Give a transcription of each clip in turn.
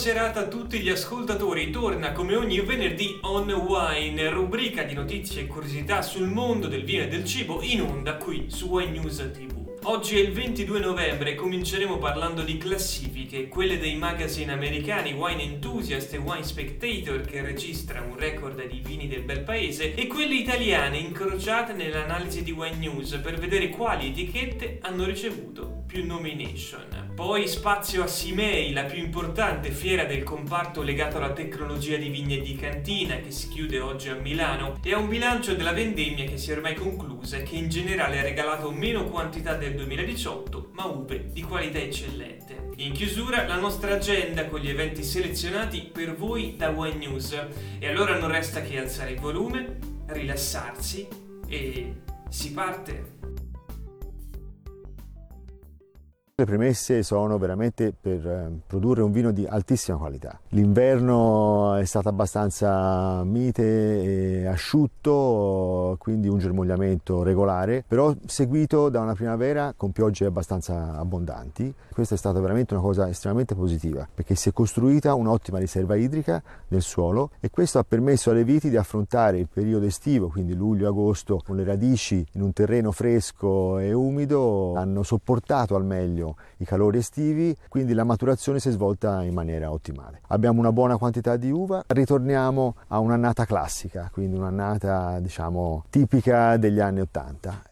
Serata a tutti gli ascoltatori, torna come ogni venerdì On Wine, rubrica di notizie e curiosità sul mondo del vino e del cibo in onda qui su Wine News TV. Oggi è il 22 novembre e cominceremo parlando di classifiche, quelle dei magazine americani Wine Enthusiast e Wine Spectator che registra un record di vini del bel paese e quelle italiane incrociate nell'analisi di Wine News per vedere quali etichette hanno ricevuto più nomination. Poi spazio a Simei, la più importante fiera del comparto legato alla tecnologia di vigne di cantina che si chiude oggi a Milano e a un bilancio della vendemmia che si è ormai conclusa e che in generale ha regalato meno quantità del 2018 ma uve di qualità eccellente. In chiusura la nostra agenda con gli eventi selezionati per voi da Wine News e allora non resta che alzare il volume, rilassarsi e si parte! Le premesse sono veramente per eh, produrre un vino di altissima qualità. L'inverno è stato abbastanza mite e asciutto, quindi un germogliamento regolare, però seguito da una primavera con piogge abbastanza abbondanti. Questa è stata veramente una cosa estremamente positiva, perché si è costruita un'ottima riserva idrica nel suolo e questo ha permesso alle viti di affrontare il periodo estivo, quindi luglio-agosto, con le radici in un terreno fresco e umido, hanno sopportato al meglio i calori estivi, quindi la maturazione si è svolta in maniera ottimale. Abbiamo una buona quantità di uva, ritorniamo a un'annata classica, quindi un'annata diciamo tipica degli anni 80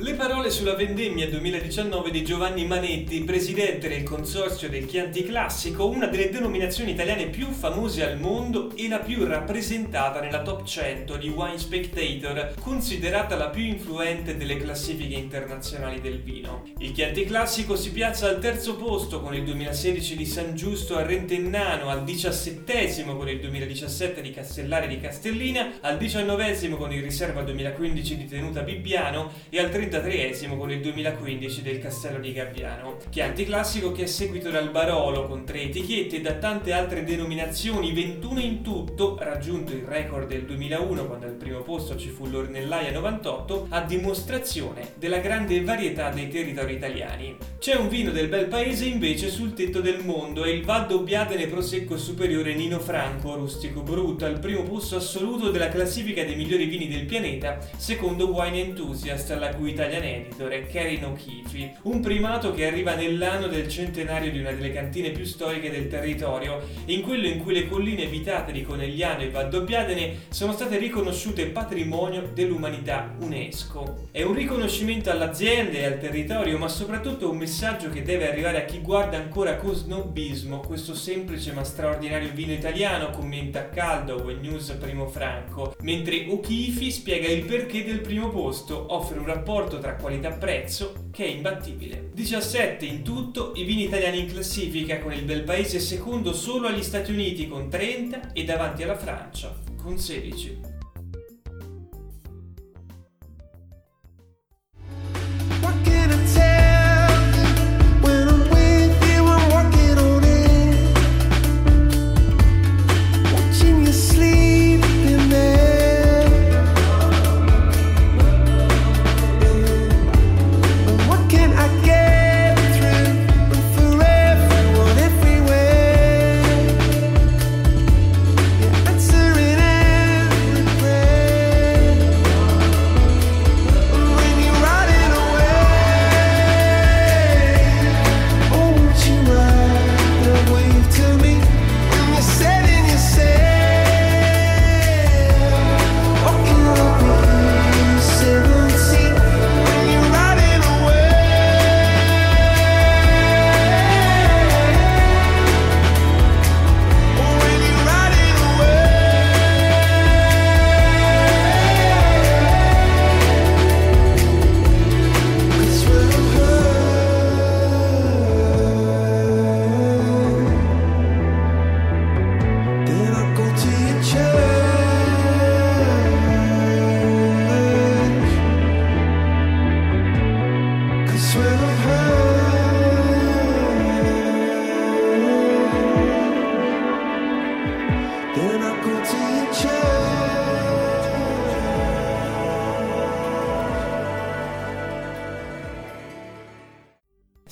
le parole sulla vendemmia 2019 di Giovanni Manetti, presidente del consorzio del Chianti Classico, una delle denominazioni italiane più famose al mondo e la più rappresentata nella top 100 di Wine Spectator, considerata la più influente delle classifiche internazionali del vino. Il Chianti Classico si piazza al terzo posto con il 2016 di San Giusto a Rentennano, al diciassettesimo con il 2017 di Castellare di Castellina, al diciannovesimo con il Riserva 2015 di Tenuta Bibbiano e al 30 33esimo con il 2015 del Castello di Gabbiano. Chianti classico che è seguito dal Barolo con tre etichette e da tante altre denominazioni, 21 in tutto, raggiunto il record del 2001 quando al primo posto ci fu l'Ornellaia 98, a dimostrazione della grande varietà dei territori italiani. C'è un vino del bel paese invece sul tetto del mondo, è il Vaddo Biadene Prosecco Superiore Nino Franco, rustico brutto, al primo posto assoluto della classifica dei migliori vini del pianeta, secondo Wine Enthusiast, alla cui Italian Editor è Karen O'Keefe, un primato che arriva nell'anno del centenario di una delle cantine più storiche del territorio in quello in cui le colline abitate di Conegliano e Valdobbiadene sono state riconosciute patrimonio dell'umanità UNESCO. È un riconoscimento all'azienda e al territorio, ma soprattutto un messaggio che deve arrivare a chi guarda ancora con snobismo questo semplice ma straordinario vino italiano, commenta a caldo Well News Primo Franco, mentre O'Keefe spiega il perché del primo posto, offre un rapporto rapporto tra qualità-prezzo che è imbattibile. 17 in tutto i vini italiani in classifica con il bel paese secondo solo agli Stati Uniti con 30 e davanti alla Francia con 16.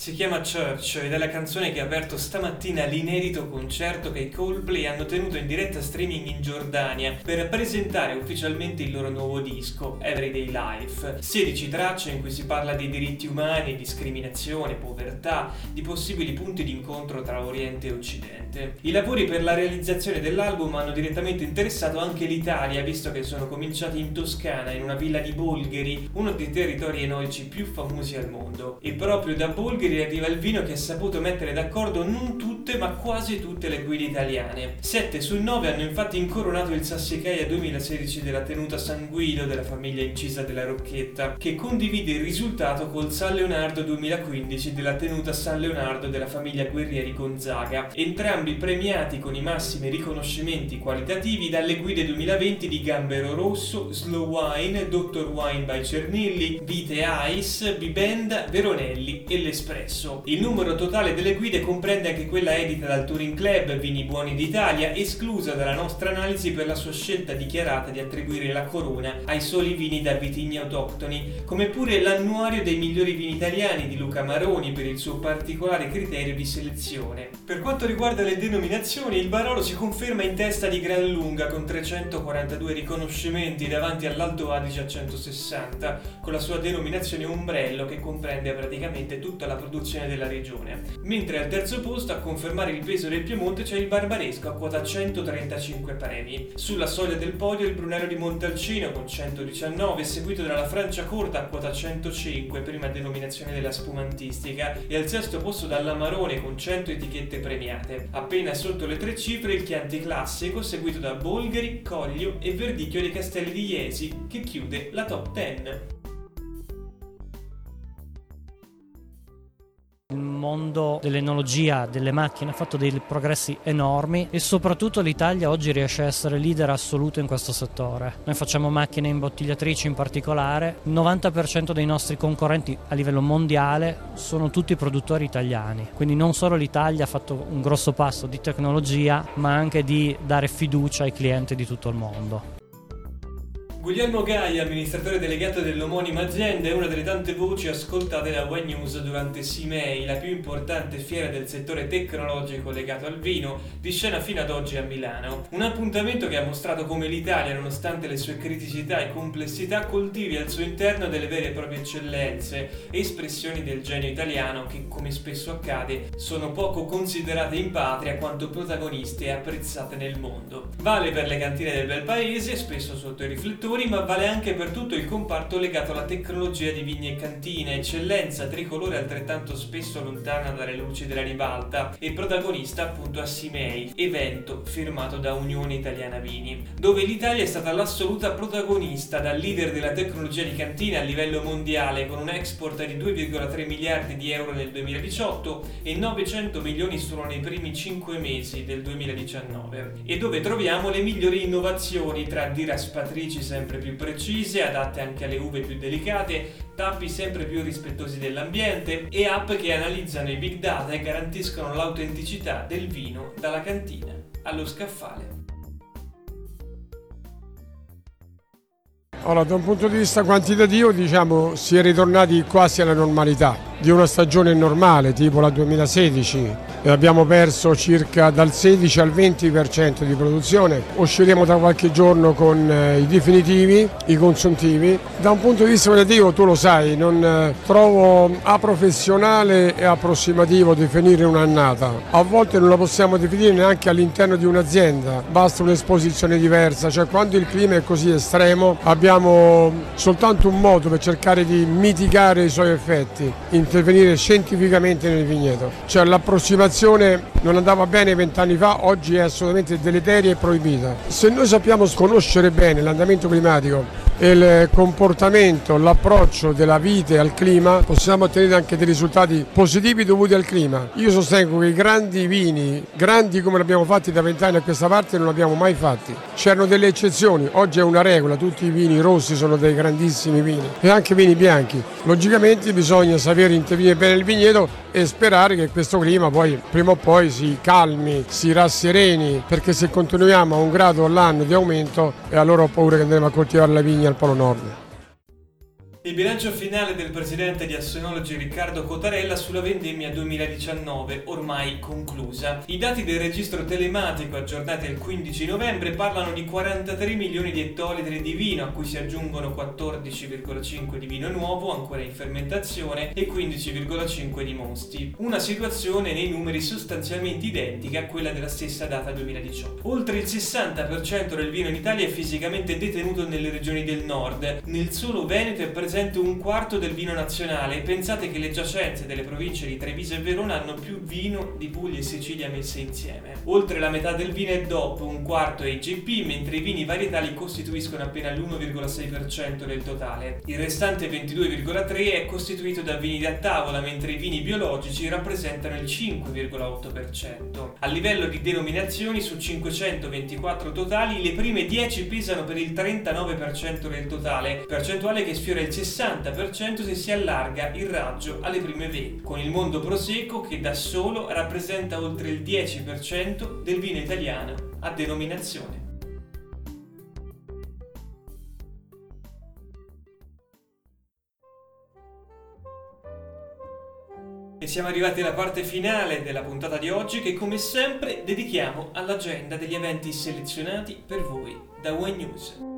Si chiama Church ed è la canzone che ha aperto stamattina l'inedito concerto che i Coldplay hanno tenuto in diretta streaming in Giordania per presentare ufficialmente il loro nuovo disco, Everyday Life. 16 tracce in cui si parla di diritti umani, discriminazione, povertà, di possibili punti di incontro tra Oriente e Occidente. I lavori per la realizzazione dell'album hanno direttamente interessato anche l'Italia, visto che sono cominciati in Toscana, in una villa di Bolgheri, uno dei territori enoici più famosi al mondo. E proprio da Bolgheri arriva il vino che ha saputo mettere d'accordo non tutte ma quasi tutte le guide italiane. 7 su 9 hanno infatti incoronato il Sassicaia 2016 della tenuta San Guido della famiglia incisa della Rocchetta, che condivide il risultato col San Leonardo 2015 della tenuta San Leonardo della famiglia Guerrieri Gonzaga, entrambi premiati con i massimi riconoscimenti qualitativi dalle guide 2020 di Gambero Rosso, Slow Wine, Dr. Wine by Cernilli, Vite Ice, Bibenda, Veronelli e l'Espresso. Il numero totale delle guide comprende anche quella edita dal Touring Club Vini Buoni d'Italia, esclusa dalla nostra analisi per la sua scelta dichiarata di attribuire la corona ai soli vini da vitigni autoctoni, come pure l'annuario dei migliori vini italiani di Luca Maroni per il suo particolare criterio di selezione. Per quanto riguarda le denominazioni, il Barolo si conferma in testa di gran lunga con 342 riconoscimenti davanti all'Alto Adige a 160, con la sua denominazione ombrello che comprende praticamente tutta la produzione della regione. Mentre al terzo posto a confermare il peso del Piemonte c'è il Barbaresco a quota 135 premi. Sulla soglia del podio il Brunello di Montalcino con 119, seguito dalla Francia Corta a quota 105, prima denominazione della spumantistica, e al sesto posto dall'Amarone con 100 etichette premiate. Appena sotto le tre cifre il Chianti Classico, seguito da Bolgheri, Coglio e Verdicchio dei Castelli di Iesi, che chiude la top 10. Mondo dell'enologia, delle macchine ha fatto dei progressi enormi e soprattutto l'Italia oggi riesce a essere leader assoluto in questo settore. Noi facciamo macchine imbottigliatrici in particolare, il 90% dei nostri concorrenti a livello mondiale sono tutti produttori italiani, quindi non solo l'Italia ha fatto un grosso passo di tecnologia, ma anche di dare fiducia ai clienti di tutto il mondo. Guglielmo Gai, amministratore delegato dell'omonima azienda, è una delle tante voci ascoltate da Wine News durante CIMEI, la più importante fiera del settore tecnologico legato al vino, di scena fino ad oggi a Milano. Un appuntamento che ha mostrato come l'Italia, nonostante le sue criticità e complessità, coltivi al suo interno delle vere e proprie eccellenze, espressioni del genio italiano che, come spesso accade, sono poco considerate in patria quanto protagoniste e apprezzate nel mondo. Vale per le cantine del bel paese, spesso sotto i riflettori, ma vale anche per tutto il comparto legato alla tecnologia di vigne e cantine, eccellenza tricolore altrettanto spesso lontana dalle luci della ribalta e protagonista appunto a Simei, evento firmato da Unione Italiana Vini, dove l'Italia è stata l'assoluta protagonista, dal leader della tecnologia di cantina a livello mondiale con un export di 2,3 miliardi di euro nel 2018 e 900 milioni solo nei primi 5 mesi del 2019, e dove troviamo le migliori innovazioni tra diraspatrici sempre più precise, adatte anche alle uve più delicate, tappi sempre più rispettosi dell'ambiente e app che analizzano i big data e garantiscono l'autenticità del vino dalla cantina allo scaffale. Allora, da un punto di vista quantitativo, diciamo, si è ritornati quasi alla normalità di una stagione normale, tipo la 2016. Abbiamo perso circa dal 16 al 20% di produzione. Usciremo tra qualche giorno con eh, i definitivi, i consuntivi. Da un punto di vista qualitativo, tu lo sai, non eh, trovo aprofessionale e approssimativo definire un'annata. A volte non la possiamo definire neanche all'interno di un'azienda, basta un'esposizione diversa, cioè quando il clima è così estremo abbiamo soltanto un modo per cercare di mitigare i suoi effetti, intervenire scientificamente nel vigneto. Cioè l'approssimazione non andava bene vent'anni fa, oggi è assolutamente deleteria e proibita. Se noi sappiamo conoscere bene l'andamento climatico il comportamento, l'approccio della vite al clima possiamo ottenere anche dei risultati positivi dovuti al clima. Io sostengo che i grandi vini, grandi come l'abbiamo fatti da vent'anni a questa parte, non li abbiamo mai fatti. C'erano delle eccezioni, oggi è una regola, tutti i vini rossi sono dei grandissimi vini e anche vini bianchi. Logicamente bisogna sapere intervenire bene il vigneto e sperare che questo clima poi prima o poi si calmi, si rassereni, perché se continuiamo a un grado all'anno di aumento, allora ho paura che andremo a coltivare la vigna al Polo Nord. Il bilancio finale del presidente di Assonologi Riccardo Cotarella sulla vendemmia 2019, ormai conclusa. I dati del registro telematico aggiornati il 15 novembre parlano di 43 milioni di ettolitri di vino, a cui si aggiungono 14,5 di vino nuovo, ancora in fermentazione, e 15,5 di mosti. Una situazione nei numeri sostanzialmente identica a quella della stessa data 2018. Oltre il 60% del vino in Italia è fisicamente detenuto nelle regioni del nord. Nel solo Veneto è presente presente un quarto del vino nazionale e pensate che le giacenze delle province di Treviso e Verona hanno più vino di Puglia e Sicilia messe insieme. Oltre la metà del vino è DOP, un quarto è IGP, mentre i vini varietali costituiscono appena l'1,6% del totale. Il restante 22,3% è costituito da vini da tavola, mentre i vini biologici rappresentano il 5,8%. A livello di denominazioni, su 524 totali, le prime 10 pesano per il 39% del totale, percentuale che sfiora il 60% 60% se si allarga il raggio alle prime 20, con il mondo prosecco che da solo rappresenta oltre il 10% del vino italiano a denominazione. E siamo arrivati alla parte finale della puntata di oggi che come sempre dedichiamo all'agenda degli eventi selezionati per voi da Wine News.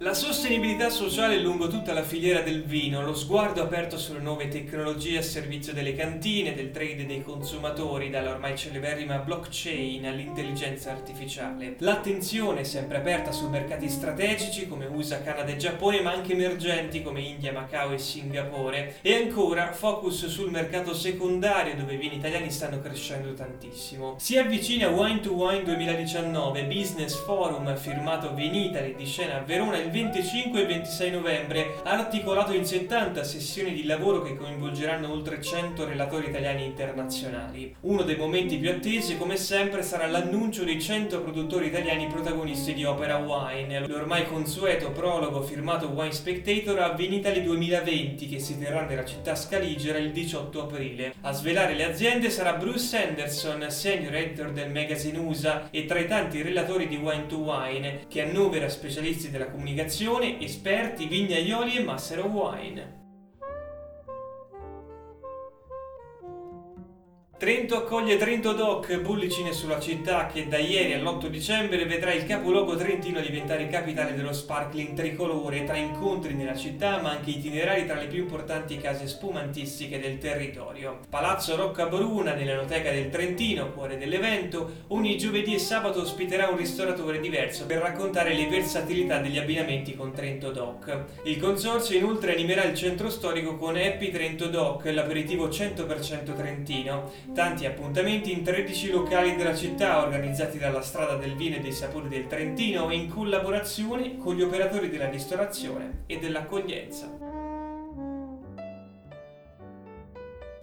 La sostenibilità sociale lungo tutta la filiera del vino, lo sguardo aperto sulle nuove tecnologie a servizio delle cantine, del trade dei consumatori, dalla ormai celeberrima blockchain all'intelligenza artificiale. L'attenzione sempre aperta su mercati strategici come USA, Canada e Giappone, ma anche emergenti come India, Macao e Singapore. E ancora focus sul mercato secondario dove i vini italiani stanno crescendo tantissimo. Si avvicina Wine to Wine 2019, business forum firmato Vinitali di scena a Verona il 25 e 26 novembre, articolato in 70 sessioni di lavoro che coinvolgeranno oltre 100 relatori italiani internazionali. Uno dei momenti più attesi, come sempre, sarà l'annuncio dei 100 produttori italiani protagonisti di Opera Wine, l'ormai consueto prologo firmato Wine Spectator a Vinitali 2020 che si terrà nella città scaligera il 18 aprile. A svelare le aziende sarà Bruce Anderson, senior editor del magazine USA e tra i tanti relatori di Wine to Wine, che annovera specialisti della comunicazione comunicazione, esperti, vignaioli e Master of Wine. Trento accoglie Trento Doc, bollicine sulla città che da ieri all'8 dicembre vedrà il capoluogo trentino diventare capitale dello sparkling tricolore tra incontri nella città ma anche itinerari tra le più importanti case spumantistiche del territorio. Palazzo Rocca Bruna nell'Enoteca del Trentino, cuore dell'evento, ogni giovedì e sabato ospiterà un ristoratore diverso per raccontare le versatilità degli abbinamenti con Trento Doc. Il consorzio inoltre animerà il centro storico con Happy Trento Doc, l'aperitivo 100% trentino Tanti appuntamenti in 13 locali della città organizzati dalla Strada del Vino e dei Sapori del Trentino in collaborazione con gli operatori della ristorazione e dell'accoglienza.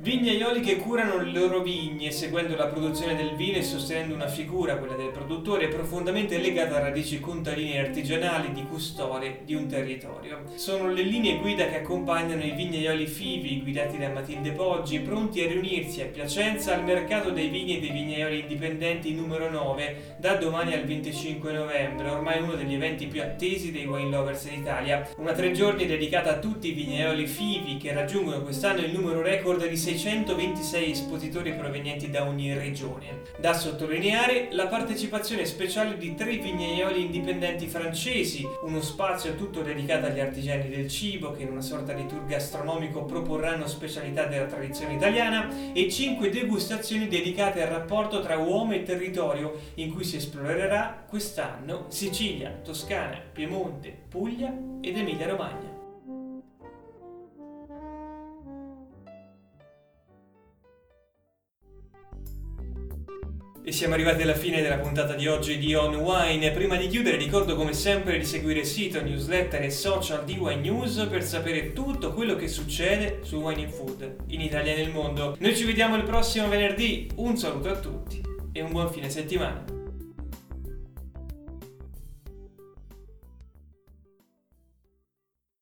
Vignaioli che curano le loro vigne seguendo la produzione del vino e sostenendo una figura, quella del produttore, profondamente legata a radici contadine e artigianali di custode di un territorio. Sono le linee guida che accompagnano i vignaioli fivi guidati da Matilde Poggi, pronti a riunirsi a Piacenza al mercato dei vini e dei vignaioli indipendenti numero 9 da domani al 25 novembre, ormai uno degli eventi più attesi dei wine lovers in Italia. Una tre giorni dedicata a tutti i vignaioli fivi che raggiungono quest'anno il numero record di 6 626 espositori provenienti da ogni regione. Da sottolineare la partecipazione speciale di tre vignaioli indipendenti francesi, uno spazio tutto dedicato agli artigiani del cibo che in una sorta di tour gastronomico proporranno specialità della tradizione italiana e cinque degustazioni dedicate al rapporto tra uomo e territorio in cui si esplorerà quest'anno Sicilia, Toscana, Piemonte, Puglia ed Emilia Romagna. E siamo arrivati alla fine della puntata di oggi di On Wine. Prima di chiudere ricordo come sempre di seguire il sito, newsletter e social di Wine News per sapere tutto quello che succede su Wine in Food in Italia e nel mondo. Noi ci vediamo il prossimo venerdì, un saluto a tutti e un buon fine settimana.